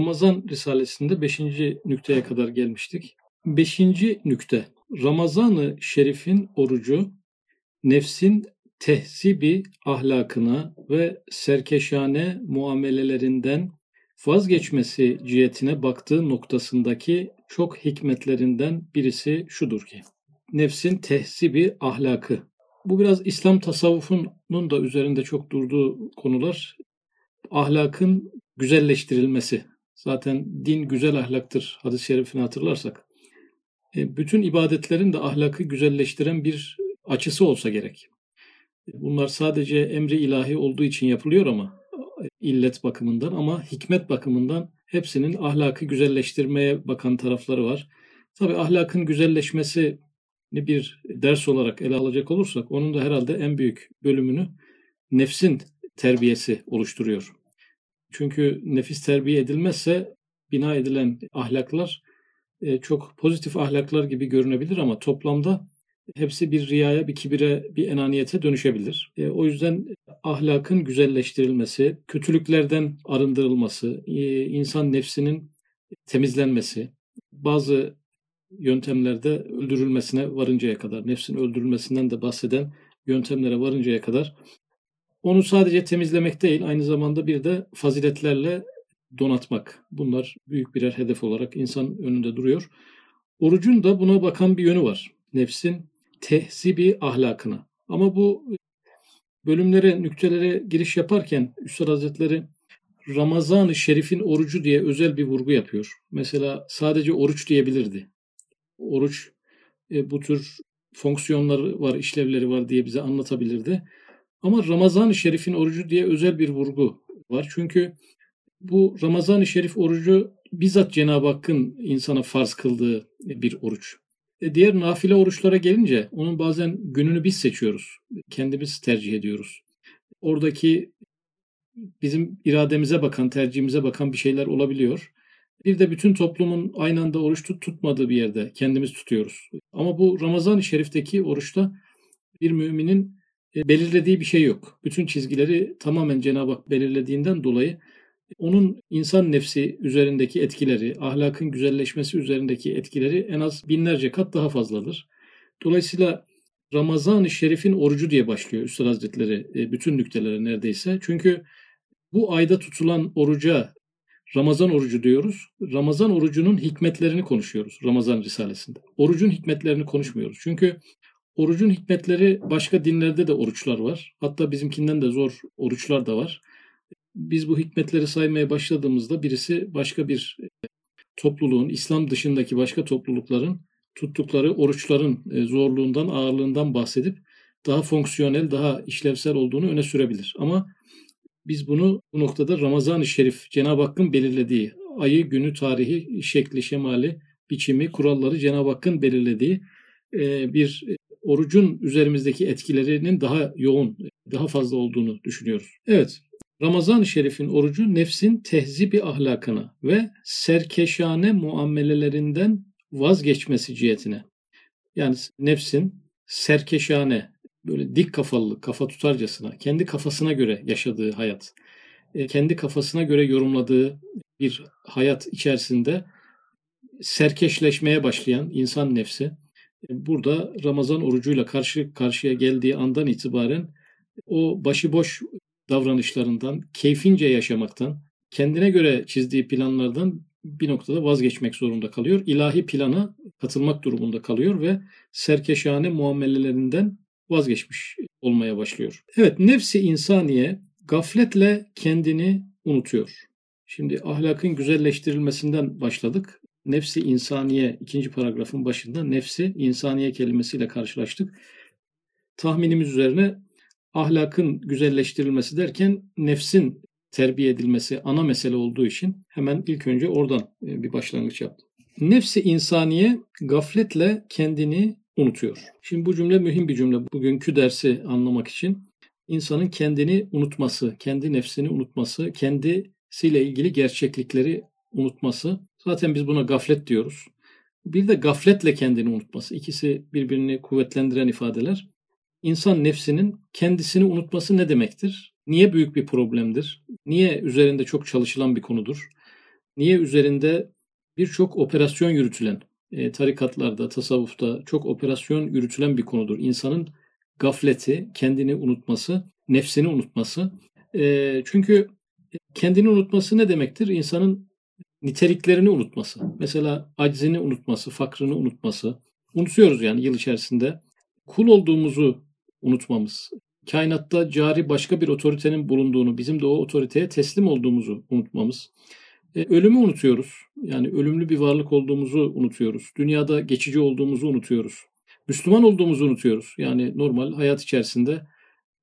Ramazan Risalesi'nde 5. nükteye kadar gelmiştik. 5. nükte Ramazan-ı Şerif'in orucu nefsin tehzibi ahlakına ve serkeşane muamelelerinden vazgeçmesi cihetine baktığı noktasındaki çok hikmetlerinden birisi şudur ki nefsin tehzibi ahlakı. Bu biraz İslam tasavvufunun da üzerinde çok durduğu konular. Ahlakın güzelleştirilmesi. Zaten din güzel ahlaktır hadis-i şerifini hatırlarsak. E, bütün ibadetlerin de ahlakı güzelleştiren bir açısı olsa gerek. Bunlar sadece emri ilahi olduğu için yapılıyor ama illet bakımından ama hikmet bakımından hepsinin ahlakı güzelleştirmeye bakan tarafları var. Tabi ahlakın güzelleşmesi bir ders olarak ele alacak olursak onun da herhalde en büyük bölümünü nefsin terbiyesi oluşturuyor. Çünkü nefis terbiye edilmezse bina edilen ahlaklar e, çok pozitif ahlaklar gibi görünebilir ama toplamda hepsi bir riyaya, bir kibire, bir enaniyete dönüşebilir. E, o yüzden ahlakın güzelleştirilmesi, kötülüklerden arındırılması, e, insan nefsinin temizlenmesi, bazı yöntemlerde öldürülmesine varıncaya kadar, nefsin öldürülmesinden de bahseden yöntemlere varıncaya kadar onu sadece temizlemek değil, aynı zamanda bir de faziletlerle donatmak. Bunlar büyük birer hedef olarak insan önünde duruyor. Orucun da buna bakan bir yönü var. Nefsin tehzibi ahlakına. Ama bu bölümlere, nüktelere giriş yaparken Üstad Hazretleri Ramazan-ı Şerif'in orucu diye özel bir vurgu yapıyor. Mesela sadece oruç diyebilirdi. Oruç e, bu tür fonksiyonları var, işlevleri var diye bize anlatabilirdi. Ama Ramazan-ı Şerif'in orucu diye özel bir vurgu var. Çünkü bu Ramazan-ı Şerif orucu bizzat Cenab-ı Hakk'ın insana farz kıldığı bir oruç. E diğer nafile oruçlara gelince onun bazen gününü biz seçiyoruz. Kendimiz tercih ediyoruz. Oradaki bizim irademize bakan, tercihimize bakan bir şeyler olabiliyor. Bir de bütün toplumun aynı anda oruç tut, tutmadığı bir yerde kendimiz tutuyoruz. Ama bu Ramazan-ı Şerif'teki oruçta bir müminin belirlediği bir şey yok. Bütün çizgileri tamamen Cenab-ı Hak belirlediğinden dolayı onun insan nefsi üzerindeki etkileri, ahlakın güzelleşmesi üzerindeki etkileri en az binlerce kat daha fazladır. Dolayısıyla Ramazan-ı Şerif'in orucu diye başlıyor Üstad Hazretleri e, bütün nüktelere neredeyse. Çünkü bu ayda tutulan oruca Ramazan orucu diyoruz. Ramazan orucunun hikmetlerini konuşuyoruz Ramazan Risalesi'nde. Orucun hikmetlerini konuşmuyoruz. Çünkü orucun hikmetleri başka dinlerde de oruçlar var. Hatta bizimkinden de zor oruçlar da var biz bu hikmetleri saymaya başladığımızda birisi başka bir e, topluluğun, İslam dışındaki başka toplulukların tuttukları oruçların e, zorluğundan, ağırlığından bahsedip daha fonksiyonel, daha işlevsel olduğunu öne sürebilir. Ama biz bunu bu noktada Ramazan-ı Şerif, Cenab-ı Hakk'ın belirlediği, ayı, günü, tarihi, şekli, şemali, biçimi, kuralları Cenab-ı Hakk'ın belirlediği e, bir orucun üzerimizdeki etkilerinin daha yoğun, daha fazla olduğunu düşünüyoruz. Evet, Ramazan-ı Şerif'in orucu nefsin tehzibi ahlakına ve serkeşane muamelelerinden vazgeçmesi cihetine. Yani nefsin serkeşane, böyle dik kafalı, kafa tutarcasına, kendi kafasına göre yaşadığı hayat, e, kendi kafasına göre yorumladığı bir hayat içerisinde serkeşleşmeye başlayan insan nefsi burada Ramazan orucuyla karşı karşıya geldiği andan itibaren o başıboş davranışlarından, keyfince yaşamaktan, kendine göre çizdiği planlardan bir noktada vazgeçmek zorunda kalıyor. İlahi plana katılmak durumunda kalıyor ve serkeşane muamelelerinden vazgeçmiş olmaya başlıyor. Evet, nefsi insaniye gafletle kendini unutuyor. Şimdi ahlakın güzelleştirilmesinden başladık. Nefsi insaniye ikinci paragrafın başında nefsi insaniye kelimesiyle karşılaştık. Tahminimiz üzerine ahlakın güzelleştirilmesi derken nefsin terbiye edilmesi ana mesele olduğu için hemen ilk önce oradan e, bir başlangıç yaptım. Nefsi insaniye gafletle kendini unutuyor. Şimdi bu cümle mühim bir cümle bugünkü dersi anlamak için. insanın kendini unutması, kendi nefsini unutması, kendisiyle ilgili gerçeklikleri unutması. Zaten biz buna gaflet diyoruz. Bir de gafletle kendini unutması. İkisi birbirini kuvvetlendiren ifadeler. İnsan nefsinin kendisini unutması ne demektir? Niye büyük bir problemdir? Niye üzerinde çok çalışılan bir konudur? niye üzerinde birçok operasyon yürütülen, e, tarikatlarda, tasavvufta çok operasyon yürütülen bir konudur. İnsanın gafleti, kendini unutması, nefsini unutması. E, çünkü kendini unutması ne demektir? İnsanın niteliklerini unutması. Mesela aczini unutması, fakrını unutması. Unutuyoruz yani yıl içerisinde. Kul olduğumuzu unutmamız. Kainatta cari başka bir otoritenin bulunduğunu, bizim de o otoriteye teslim olduğumuzu unutmamız. E, ölümü unutuyoruz. Yani ölümlü bir varlık olduğumuzu unutuyoruz. Dünyada geçici olduğumuzu unutuyoruz. Müslüman olduğumuzu unutuyoruz. Yani normal hayat içerisinde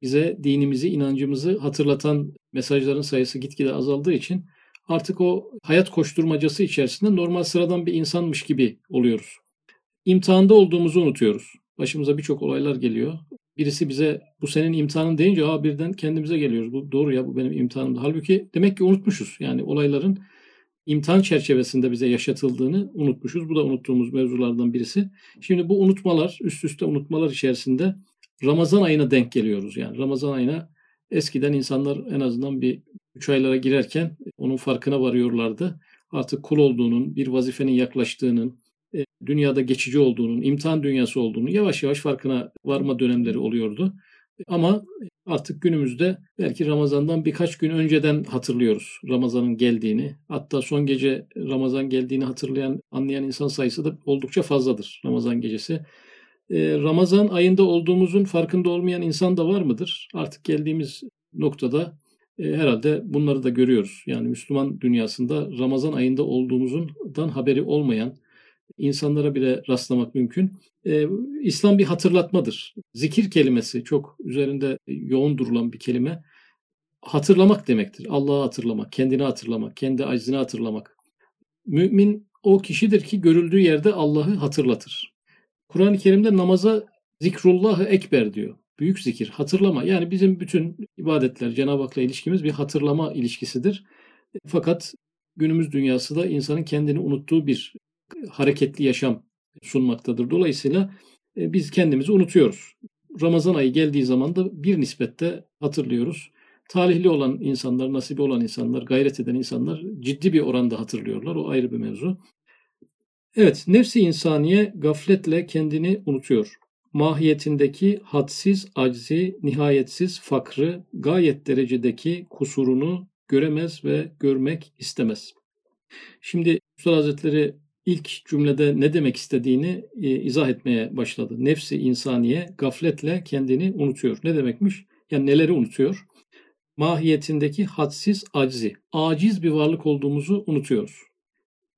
bize dinimizi, inancımızı hatırlatan mesajların sayısı gitgide azaldığı için artık o hayat koşturmacası içerisinde normal sıradan bir insanmış gibi oluyoruz. İmtihanda olduğumuzu unutuyoruz. Başımıza birçok olaylar geliyor. Birisi bize bu senin imtihanın deyince Aa, birden kendimize geliyoruz. Bu doğru ya bu benim imtihanımdı. Halbuki demek ki unutmuşuz. Yani olayların imtihan çerçevesinde bize yaşatıldığını unutmuşuz. Bu da unuttuğumuz mevzulardan birisi. Şimdi bu unutmalar, üst üste unutmalar içerisinde Ramazan ayına denk geliyoruz. Yani Ramazan ayına eskiden insanlar en azından bir üç aylara girerken onun farkına varıyorlardı. Artık kul olduğunun, bir vazifenin yaklaştığının, e, dünyada geçici olduğunun, imtihan dünyası olduğunu yavaş yavaş farkına varma dönemleri oluyordu. Ama artık günümüzde belki Ramazan'dan birkaç gün önceden hatırlıyoruz Ramazan'ın geldiğini. Hatta son gece Ramazan geldiğini hatırlayan, anlayan insan sayısı da oldukça fazladır Ramazan gecesi. Ee, Ramazan ayında olduğumuzun farkında olmayan insan da var mıdır? Artık geldiğimiz noktada e, herhalde bunları da görüyoruz. Yani Müslüman dünyasında Ramazan ayında olduğumuzdan haberi olmayan, insanlara bile rastlamak mümkün. Ee, İslam bir hatırlatmadır. Zikir kelimesi çok üzerinde yoğun durulan bir kelime. Hatırlamak demektir. Allah'ı hatırlamak, kendini hatırlamak, kendi aczini hatırlamak. Mümin o kişidir ki görüldüğü yerde Allah'ı hatırlatır. Kur'an-ı Kerim'de namaza zikrullahı ekber diyor. Büyük zikir, hatırlama. Yani bizim bütün ibadetler, Cenab-ı Hak'la ilişkimiz bir hatırlama ilişkisidir. Fakat günümüz dünyası da insanın kendini unuttuğu bir hareketli yaşam sunmaktadır. Dolayısıyla e, biz kendimizi unutuyoruz. Ramazan ayı geldiği zaman da bir nispette hatırlıyoruz. Talihli olan insanlar, nasibi olan insanlar, gayret eden insanlar ciddi bir oranda hatırlıyorlar. O ayrı bir mevzu. Evet, nefsi insaniye gafletle kendini unutuyor. Mahiyetindeki hadsiz aczi, nihayetsiz fakrı, gayet derecedeki kusurunu göremez ve görmek istemez. Şimdi Üstad Hazretleri ilk cümlede ne demek istediğini e, izah etmeye başladı. Nefsi insaniye gafletle kendini unutuyor. Ne demekmiş? Yani neleri unutuyor? Mahiyetindeki hadsiz aczi, aciz bir varlık olduğumuzu unutuyoruz.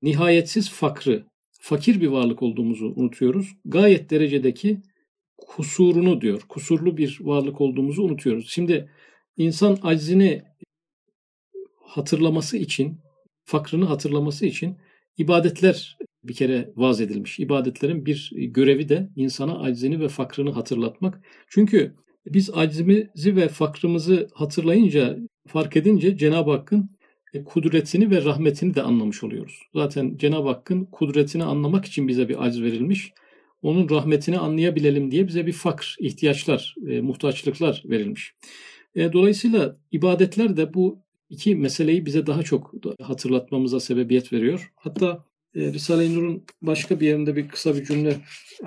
Nihayetsiz fakrı, fakir bir varlık olduğumuzu unutuyoruz. Gayet derecedeki kusurunu diyor. Kusurlu bir varlık olduğumuzu unutuyoruz. Şimdi insan aczini hatırlaması için, fakrını hatırlaması için ibadetler bir kere vaz edilmiş. İbadetlerin bir görevi de insana aczini ve fakrını hatırlatmak. Çünkü biz aczimizi ve fakrımızı hatırlayınca, fark edince Cenab-ı Hakk'ın kudretini ve rahmetini de anlamış oluyoruz. Zaten Cenab-ı Hakk'ın kudretini anlamak için bize bir acz verilmiş. Onun rahmetini anlayabilelim diye bize bir fakr, ihtiyaçlar, e, muhtaçlıklar verilmiş. E, dolayısıyla ibadetler de bu iki meseleyi bize daha çok hatırlatmamıza sebebiyet veriyor. Hatta e, Risale-i Nur'un başka bir yerinde bir kısa bir cümle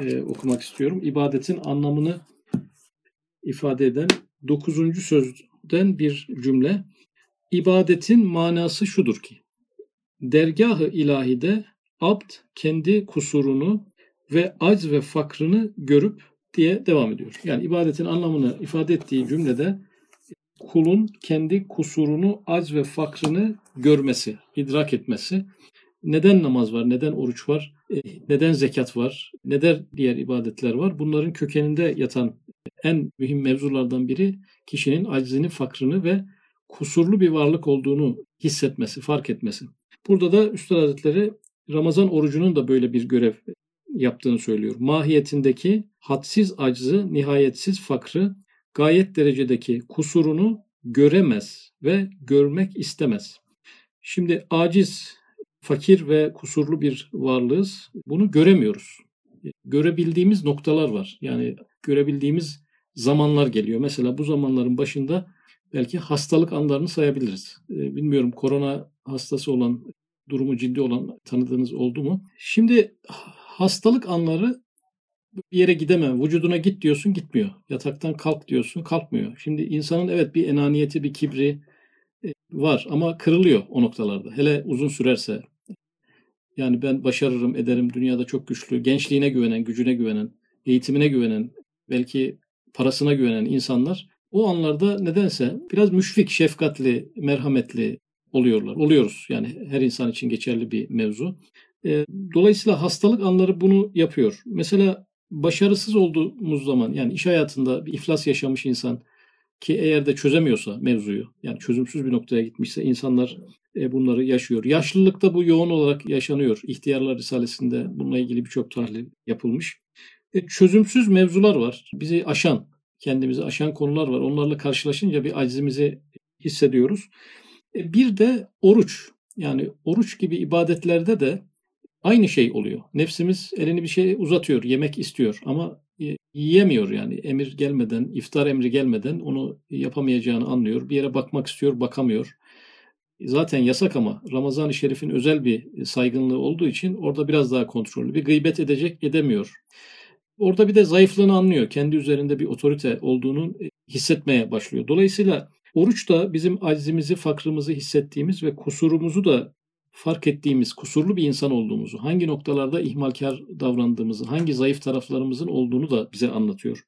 e, okumak istiyorum. İbadetin anlamını ifade eden dokuzuncu sözden bir cümle. İbadetin manası şudur ki, dergahı ilahide abd kendi kusurunu ve acz ve fakrını görüp diye devam ediyor. Yani ibadetin anlamını ifade ettiği cümlede kulun kendi kusurunu, acz ve fakrını görmesi, idrak etmesi. Neden namaz var, neden oruç var, e, neden zekat var, neden diğer ibadetler var? Bunların kökeninde yatan en mühim mevzulardan biri kişinin aczini, fakrını ve kusurlu bir varlık olduğunu hissetmesi, fark etmesi. Burada da Üstad Hazretleri Ramazan orucunun da böyle bir görev yaptığını söylüyor. Mahiyetindeki hadsiz aczı, nihayetsiz fakrı, gayet derecedeki kusurunu göremez ve görmek istemez. Şimdi aciz, fakir ve kusurlu bir varlığız. Bunu göremiyoruz. Görebildiğimiz noktalar var. Yani görebildiğimiz zamanlar geliyor. Mesela bu zamanların başında belki hastalık anlarını sayabiliriz. Ee, bilmiyorum korona hastası olan durumu ciddi olan tanıdığınız oldu mu? Şimdi hastalık anları bir yere gidemem. Vücuduna git diyorsun gitmiyor. Yataktan kalk diyorsun kalkmıyor. Şimdi insanın evet bir enaniyeti, bir kibri e, var ama kırılıyor o noktalarda. Hele uzun sürerse. Yani ben başarırım, ederim, dünyada çok güçlü, gençliğine güvenen, gücüne güvenen, eğitimine güvenen, belki parasına güvenen insanlar o anlarda nedense biraz müşfik, şefkatli, merhametli oluyorlar. Oluyoruz. Yani her insan için geçerli bir mevzu. E, dolayısıyla hastalık anları bunu yapıyor. Mesela başarısız olduğumuz zaman yani iş hayatında bir iflas yaşamış insan ki eğer de çözemiyorsa mevzuyu yani çözümsüz bir noktaya gitmişse insanlar e, bunları yaşıyor. Yaşlılıkta bu yoğun olarak yaşanıyor. İhtiyarlar Risalesi'nde bununla ilgili birçok tahlil yapılmış. E, çözümsüz mevzular var. Bizi aşan, kendimizi aşan konular var. Onlarla karşılaşınca bir acizimizi hissediyoruz. E, bir de oruç. Yani oruç gibi ibadetlerde de aynı şey oluyor. Nefsimiz elini bir şey uzatıyor, yemek istiyor ama yiyemiyor yani. Emir gelmeden, iftar emri gelmeden onu yapamayacağını anlıyor. Bir yere bakmak istiyor, bakamıyor. Zaten yasak ama Ramazan-ı Şerif'in özel bir saygınlığı olduğu için orada biraz daha kontrollü. Bir gıybet edecek, edemiyor. Orada bir de zayıflığını anlıyor. Kendi üzerinde bir otorite olduğunu hissetmeye başlıyor. Dolayısıyla oruç da bizim acizimizi, fakrımızı hissettiğimiz ve kusurumuzu da fark ettiğimiz, kusurlu bir insan olduğumuzu, hangi noktalarda ihmalkar davrandığımızı, hangi zayıf taraflarımızın olduğunu da bize anlatıyor.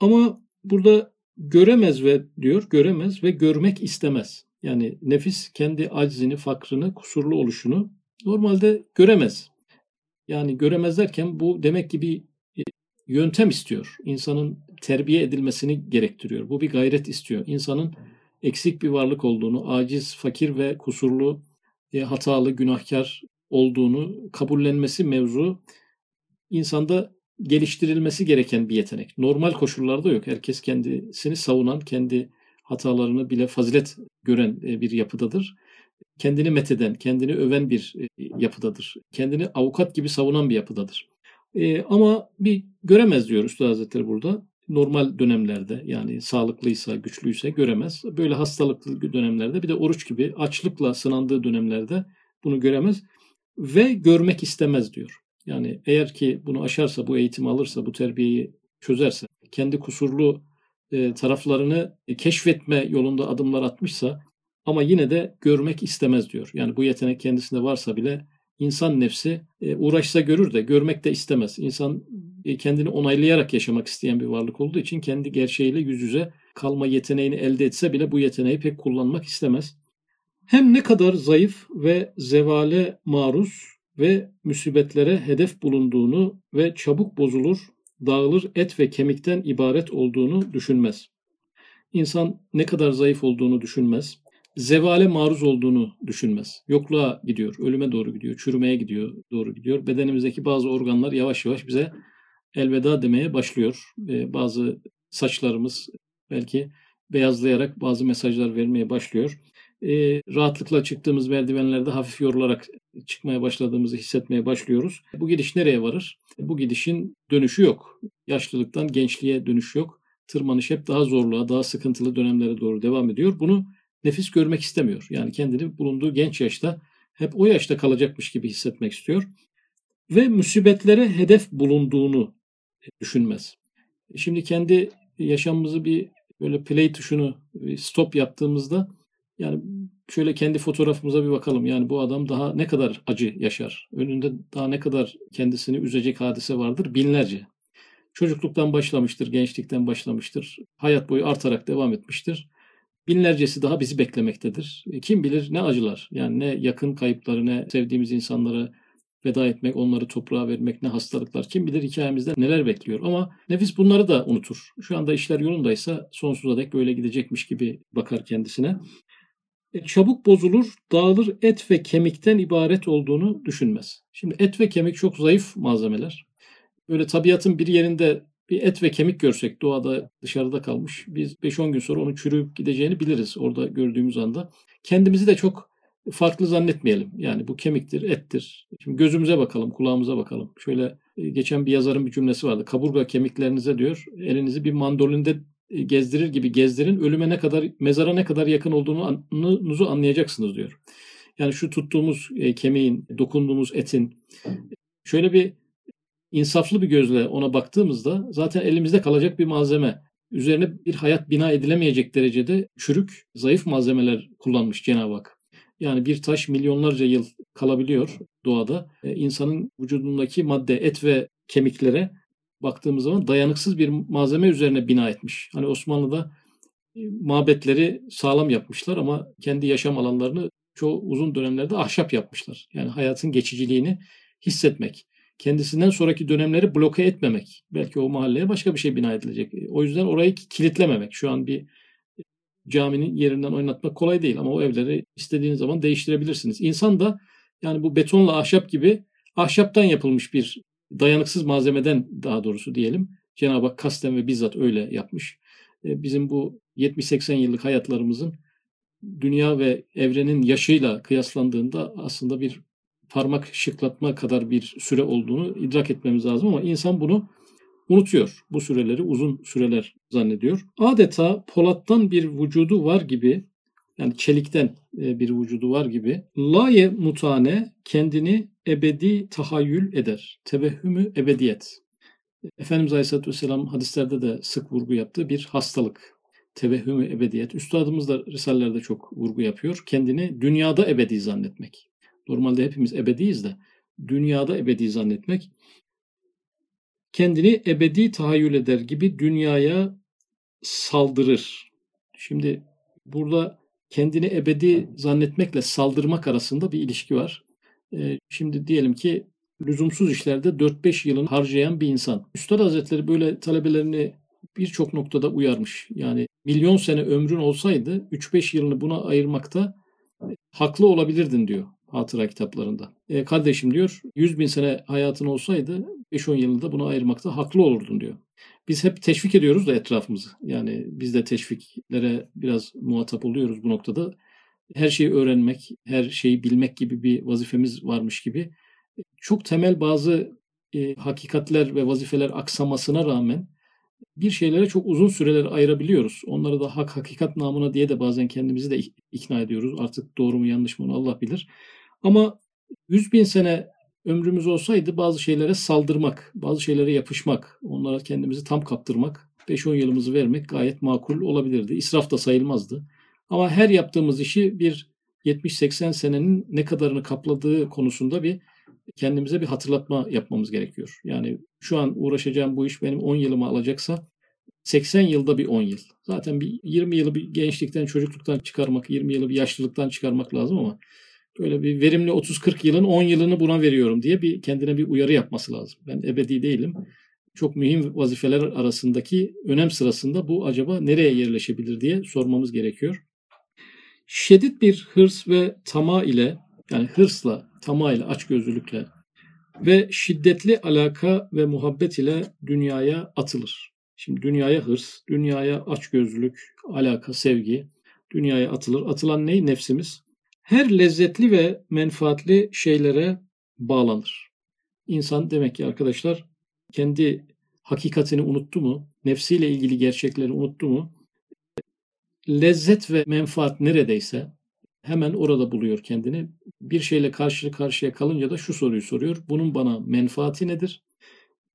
Ama burada göremez ve diyor, göremez ve görmek istemez. Yani nefis kendi aczini, fakrını, kusurlu oluşunu normalde göremez. Yani göremez derken bu demek ki bir e, yöntem istiyor. İnsanın terbiye edilmesini gerektiriyor. Bu bir gayret istiyor. İnsanın eksik bir varlık olduğunu, aciz, fakir ve kusurlu e, hatalı, günahkar olduğunu kabullenmesi mevzu insanda geliştirilmesi gereken bir yetenek. Normal koşullarda yok. Herkes kendisini savunan, kendi hatalarını bile fazilet gören e, bir yapıdadır. Kendini metheden, kendini öven bir e, yapıdadır. Kendini avukat gibi savunan bir yapıdadır. Ama bir göremez diyor Üstad Hazretleri burada normal dönemlerde yani sağlıklıysa, güçlüyse göremez. Böyle hastalıklı dönemlerde bir de oruç gibi açlıkla sınandığı dönemlerde bunu göremez ve görmek istemez diyor. Yani eğer ki bunu aşarsa, bu eğitimi alırsa, bu terbiyeyi çözerse, kendi kusurlu e, taraflarını keşfetme yolunda adımlar atmışsa ama yine de görmek istemez diyor. Yani bu yetenek kendisinde varsa bile insan nefsi e, uğraşsa görür de görmek de istemez. İnsan e, kendini onaylayarak yaşamak isteyen bir varlık olduğu için kendi gerçeğiyle yüz yüze kalma yeteneğini elde etse bile bu yeteneği pek kullanmak istemez. Hem ne kadar zayıf ve zevale maruz ve musibetlere hedef bulunduğunu ve çabuk bozulur, dağılır et ve kemikten ibaret olduğunu düşünmez. İnsan ne kadar zayıf olduğunu düşünmez zevale maruz olduğunu düşünmez. Yokluğa gidiyor, ölüme doğru gidiyor, çürümeye gidiyor, doğru gidiyor. Bedenimizdeki bazı organlar yavaş yavaş bize elveda demeye başlıyor. Ee, bazı saçlarımız belki beyazlayarak bazı mesajlar vermeye başlıyor. Ee, rahatlıkla çıktığımız merdivenlerde hafif yorularak çıkmaya başladığımızı hissetmeye başlıyoruz. Bu gidiş nereye varır? Bu gidişin dönüşü yok. Yaşlılıktan gençliğe dönüş yok. Tırmanış hep daha zorluğa, daha sıkıntılı dönemlere doğru devam ediyor. Bunu nefis görmek istemiyor. Yani kendini bulunduğu genç yaşta hep o yaşta kalacakmış gibi hissetmek istiyor. Ve musibetlere hedef bulunduğunu düşünmez. Şimdi kendi yaşamımızı bir böyle play tuşunu stop yaptığımızda yani şöyle kendi fotoğrafımıza bir bakalım. Yani bu adam daha ne kadar acı yaşar? Önünde daha ne kadar kendisini üzecek hadise vardır? Binlerce. Çocukluktan başlamıştır, gençlikten başlamıştır. Hayat boyu artarak devam etmiştir binlercesi daha bizi beklemektedir. E, kim bilir ne acılar yani ne yakın kayıpları ne sevdiğimiz insanlara veda etmek, onları toprağa vermek ne hastalıklar. Kim bilir hikayemizde neler bekliyor ama nefis bunları da unutur. Şu anda işler yolundaysa sonsuza dek böyle gidecekmiş gibi bakar kendisine. E, çabuk bozulur, dağılır et ve kemikten ibaret olduğunu düşünmez. Şimdi et ve kemik çok zayıf malzemeler. Böyle tabiatın bir yerinde bir et ve kemik görsek doğada dışarıda kalmış biz 5-10 gün sonra onun çürüyüp gideceğini biliriz orada gördüğümüz anda. Kendimizi de çok farklı zannetmeyelim. Yani bu kemiktir, ettir. Şimdi gözümüze bakalım, kulağımıza bakalım. Şöyle e, geçen bir yazarın bir cümlesi vardı. Kaburga kemiklerinize diyor, elinizi bir mandolinde e, gezdirir gibi gezdirin. Ölüme ne kadar, mezara ne kadar yakın olduğunuzu anlayacaksınız diyor. Yani şu tuttuğumuz e, kemiğin, dokunduğumuz etin şöyle bir insaflı bir gözle ona baktığımızda zaten elimizde kalacak bir malzeme. Üzerine bir hayat bina edilemeyecek derecede çürük, zayıf malzemeler kullanmış Cenab-ı Hak. Yani bir taş milyonlarca yıl kalabiliyor doğada. E, insanın vücudundaki madde, et ve kemiklere baktığımız zaman dayanıksız bir malzeme üzerine bina etmiş. Hani Osmanlı'da e, mabetleri sağlam yapmışlar ama kendi yaşam alanlarını çoğu uzun dönemlerde ahşap yapmışlar. Yani hayatın geçiciliğini hissetmek. Kendisinden sonraki dönemleri bloke etmemek. Belki o mahalleye başka bir şey bina edilecek. E, o yüzden orayı kilitlememek. Şu an bir caminin yerinden oynatmak kolay değil ama o evleri istediğiniz zaman değiştirebilirsiniz. İnsan da yani bu betonla ahşap gibi ahşaptan yapılmış bir dayanıksız malzemeden daha doğrusu diyelim. Cenab-ı Hak kasten ve bizzat öyle yapmış. E, bizim bu 70-80 yıllık hayatlarımızın dünya ve evrenin yaşıyla kıyaslandığında aslında bir parmak şıklatma kadar bir süre olduğunu idrak etmemiz lazım ama insan bunu unutuyor. Bu süreleri uzun süreler zannediyor. Adeta polattan bir vücudu var gibi yani çelikten e, bir vücudu var gibi laye mutane kendini ebedi tahayyül eder. Tevehhümü ebediyet. Efendimiz Aleyhisselatü Vesselam hadislerde de sık vurgu yaptığı bir hastalık. Tevehhümü ebediyet. Üstadımız da Risalelerde çok vurgu yapıyor. Kendini dünyada ebedi zannetmek. Normalde hepimiz ebediyiz de dünyada ebedi zannetmek kendini ebedi tahayyül eder gibi dünyaya saldırır. Şimdi burada kendini ebedi zannetmekle saldırmak arasında bir ilişki var. Ee, şimdi diyelim ki lüzumsuz işlerde 4-5 yılını harcayan bir insan. Üstad Hazretleri böyle talebelerini birçok noktada uyarmış. Yani milyon sene ömrün olsaydı 3-5 yılını buna ayırmakta haklı olabilirdin diyor hatıra kitaplarında. E, kardeşim diyor 100 bin sene hayatın olsaydı 5-10 yılında bunu ayırmakta haklı olurdun diyor. Biz hep teşvik ediyoruz da etrafımızı. Yani biz de teşviklere biraz muhatap oluyoruz bu noktada. Her şeyi öğrenmek, her şeyi bilmek gibi bir vazifemiz varmış gibi. Çok temel bazı e, hakikatler ve vazifeler aksamasına rağmen bir şeylere çok uzun süreler ayırabiliyoruz. Onları da hak hakikat namına diye de bazen kendimizi de ikna ediyoruz. Artık doğru mu yanlış mı onu Allah bilir. Ama 100 bin sene ömrümüz olsaydı bazı şeylere saldırmak, bazı şeylere yapışmak, onlara kendimizi tam kaptırmak, 5-10 yılımızı vermek gayet makul olabilirdi. İsraf da sayılmazdı. Ama her yaptığımız işi bir 70-80 senenin ne kadarını kapladığı konusunda bir kendimize bir hatırlatma yapmamız gerekiyor. Yani şu an uğraşacağım bu iş benim 10 yılımı alacaksa 80 yılda bir 10 yıl. Zaten bir 20 yılı bir gençlikten, çocukluktan çıkarmak, 20 yılı bir yaşlılıktan çıkarmak lazım ama böyle bir verimli 30-40 yılın 10 yılını buna veriyorum diye bir kendine bir uyarı yapması lazım. Ben ebedi değilim. Çok mühim vazifeler arasındaki önem sırasında bu acaba nereye yerleşebilir diye sormamız gerekiyor. Şiddet bir hırs ve tama ile yani hırsla, tama ile, açgözlülükle ve şiddetli alaka ve muhabbet ile dünyaya atılır. Şimdi dünyaya hırs, dünyaya açgözlülük, alaka, sevgi, dünyaya atılır. Atılan ne? Nefsimiz her lezzetli ve menfaatli şeylere bağlanır. İnsan demek ki arkadaşlar kendi hakikatini unuttu mu, nefsiyle ilgili gerçekleri unuttu mu, lezzet ve menfaat neredeyse hemen orada buluyor kendini. Bir şeyle karşı karşıya kalınca da şu soruyu soruyor. Bunun bana menfaati nedir?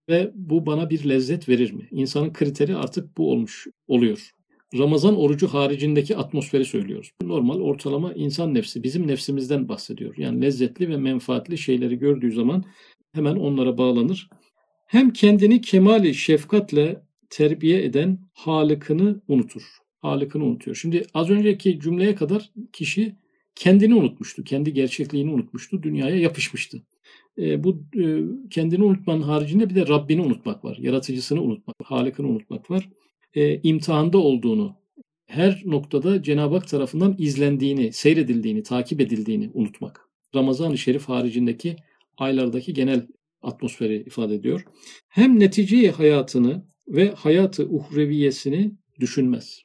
Ve bu bana bir lezzet verir mi? İnsanın kriteri artık bu olmuş oluyor. Ramazan orucu haricindeki atmosferi söylüyoruz. Normal ortalama insan nefsi bizim nefsimizden bahsediyor. Yani lezzetli ve menfaatli şeyleri gördüğü zaman hemen onlara bağlanır. Hem kendini kemali şefkatle terbiye eden Halık'ını unutur. Halık'ını unutuyor. Şimdi az önceki cümleye kadar kişi kendini unutmuştu. Kendi gerçekliğini unutmuştu. Dünyaya yapışmıştı. E, bu e, kendini unutmanın haricinde bir de Rabbini unutmak var. Yaratıcısını unutmak, Halık'ını unutmak var e, imtihanda olduğunu, her noktada Cenab-ı Hak tarafından izlendiğini, seyredildiğini, takip edildiğini unutmak. Ramazan-ı Şerif haricindeki aylardaki genel atmosferi ifade ediyor. Hem neticeyi hayatını ve hayatı uhreviyesini düşünmez.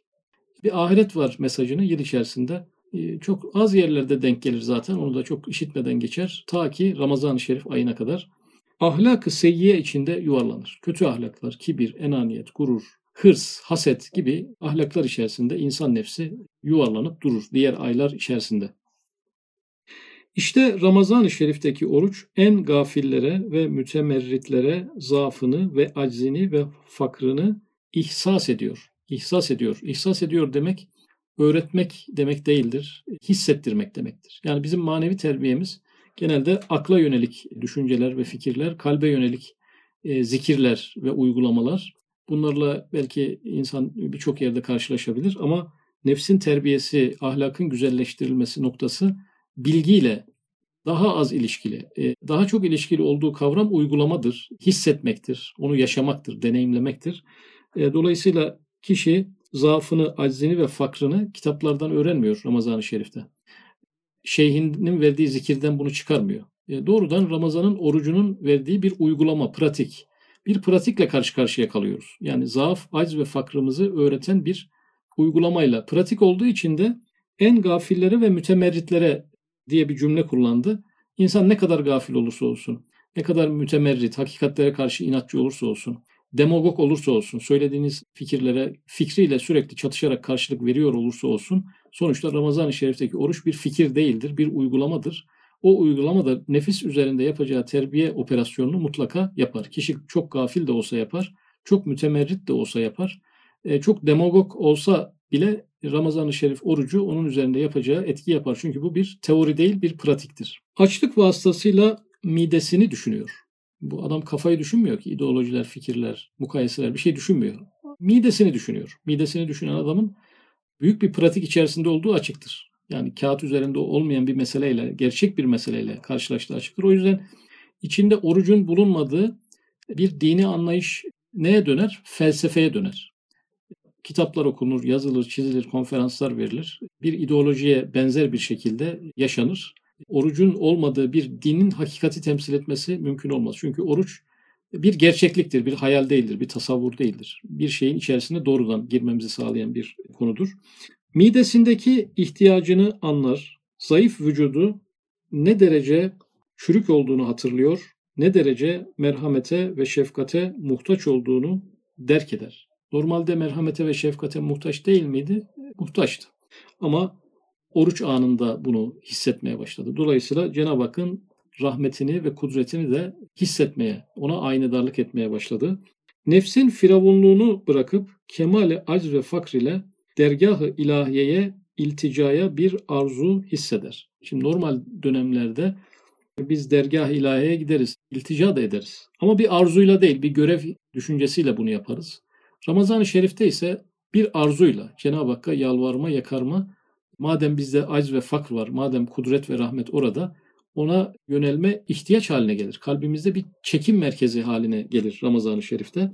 Bir ahiret var mesajını yıl içerisinde e, çok az yerlerde denk gelir zaten. Onu da çok işitmeden geçer. Ta ki Ramazan-ı Şerif ayına kadar. Ahlak-ı seyyiye içinde yuvarlanır. Kötü ahlaklar, kibir, enaniyet, gurur, hırs, haset gibi ahlaklar içerisinde insan nefsi yuvarlanıp durur diğer aylar içerisinde. İşte Ramazan-ı Şerif'teki oruç en gafillere ve mütemerritlere zaafını ve aczini ve fakrını ihsas ediyor. İhsas ediyor. İhsas ediyor demek öğretmek demek değildir. Hissettirmek demektir. Yani bizim manevi terbiyemiz genelde akla yönelik düşünceler ve fikirler, kalbe yönelik e, zikirler ve uygulamalar. Bunlarla belki insan birçok yerde karşılaşabilir ama nefsin terbiyesi, ahlakın güzelleştirilmesi noktası bilgiyle daha az ilişkili, e, daha çok ilişkili olduğu kavram uygulamadır, hissetmektir, onu yaşamaktır, deneyimlemektir. E, dolayısıyla kişi zaafını, aczini ve fakrını kitaplardan öğrenmiyor Ramazan-ı Şerif'te. Şeyhinin verdiği zikirden bunu çıkarmıyor. E, doğrudan Ramazan'ın orucunun verdiği bir uygulama, pratik. Bir pratikle karşı karşıya kalıyoruz. Yani zaaf, acz ve fakrımızı öğreten bir uygulamayla. Pratik olduğu için de en gafillere ve mütemerritlere diye bir cümle kullandı. İnsan ne kadar gafil olursa olsun, ne kadar mütemerrit, hakikatlere karşı inatçı olursa olsun, demagog olursa olsun, söylediğiniz fikirlere fikriyle sürekli çatışarak karşılık veriyor olursa olsun, sonuçta Ramazan-ı Şerif'teki oruç bir fikir değildir, bir uygulamadır. O uygulamada nefis üzerinde yapacağı terbiye operasyonunu mutlaka yapar. Kişi çok gafil de olsa yapar, çok mütemerrit de olsa yapar, e, çok demagog olsa bile Ramazan-ı Şerif orucu onun üzerinde yapacağı etki yapar. Çünkü bu bir teori değil, bir pratiktir. Açlık vasıtasıyla midesini düşünüyor. Bu adam kafayı düşünmüyor ki ideolojiler, fikirler, mukayeseler bir şey düşünmüyor. Midesini düşünüyor. Midesini düşünen adamın büyük bir pratik içerisinde olduğu açıktır. Yani kağıt üzerinde olmayan bir meseleyle, gerçek bir meseleyle karşılaştığı açıktır. O yüzden içinde orucun bulunmadığı bir dini anlayış neye döner? Felsefeye döner. Kitaplar okunur, yazılır, çizilir, konferanslar verilir. Bir ideolojiye benzer bir şekilde yaşanır orucun olmadığı bir dinin hakikati temsil etmesi mümkün olmaz. Çünkü oruç bir gerçekliktir, bir hayal değildir, bir tasavvur değildir. Bir şeyin içerisine doğrudan girmemizi sağlayan bir konudur. Midesindeki ihtiyacını anlar, zayıf vücudu ne derece çürük olduğunu hatırlıyor, ne derece merhamete ve şefkate muhtaç olduğunu derk eder. Normalde merhamete ve şefkate muhtaç değil miydi? Muhtaçtı. Ama oruç anında bunu hissetmeye başladı. Dolayısıyla Cenab-ı Hakk'ın rahmetini ve kudretini de hissetmeye, ona aynedarlık etmeye başladı. Nefsin firavunluğunu bırakıp kemale acz ve fakr ile dergahı ilahiyeye ilticaya bir arzu hisseder. Şimdi normal dönemlerde biz dergah ilahiyeye gideriz, iltica da ederiz. Ama bir arzuyla değil, bir görev düşüncesiyle bunu yaparız. Ramazan-ı Şerif'te ise bir arzuyla Cenab-ı Hakk'a yalvarma, yakarma Madem bizde acz ve fakr var, madem kudret ve rahmet orada, ona yönelme ihtiyaç haline gelir. Kalbimizde bir çekim merkezi haline gelir Ramazan-ı Şerif'te.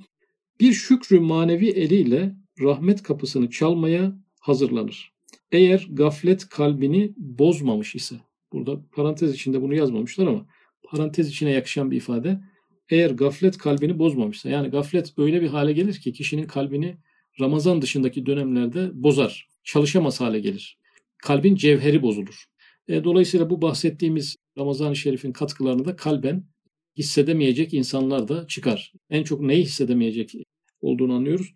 Bir şükrü manevi eliyle rahmet kapısını çalmaya hazırlanır. Eğer gaflet kalbini bozmamış ise, burada parantez içinde bunu yazmamışlar ama parantez içine yakışan bir ifade. Eğer gaflet kalbini bozmamışsa, yani gaflet öyle bir hale gelir ki kişinin kalbini Ramazan dışındaki dönemlerde bozar, çalışamaz hale gelir kalbin cevheri bozulur. E, dolayısıyla bu bahsettiğimiz Ramazan-ı Şerif'in katkılarını da kalben hissedemeyecek insanlar da çıkar. En çok neyi hissedemeyecek olduğunu anlıyoruz.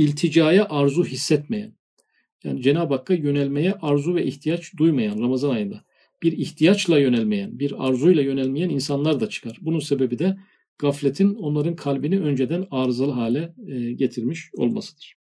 İlticaya arzu hissetmeyen, yani Cenab-ı Hakk'a yönelmeye arzu ve ihtiyaç duymayan Ramazan ayında bir ihtiyaçla yönelmeyen, bir arzuyla yönelmeyen insanlar da çıkar. Bunun sebebi de gafletin onların kalbini önceden arızalı hale e, getirmiş olmasıdır.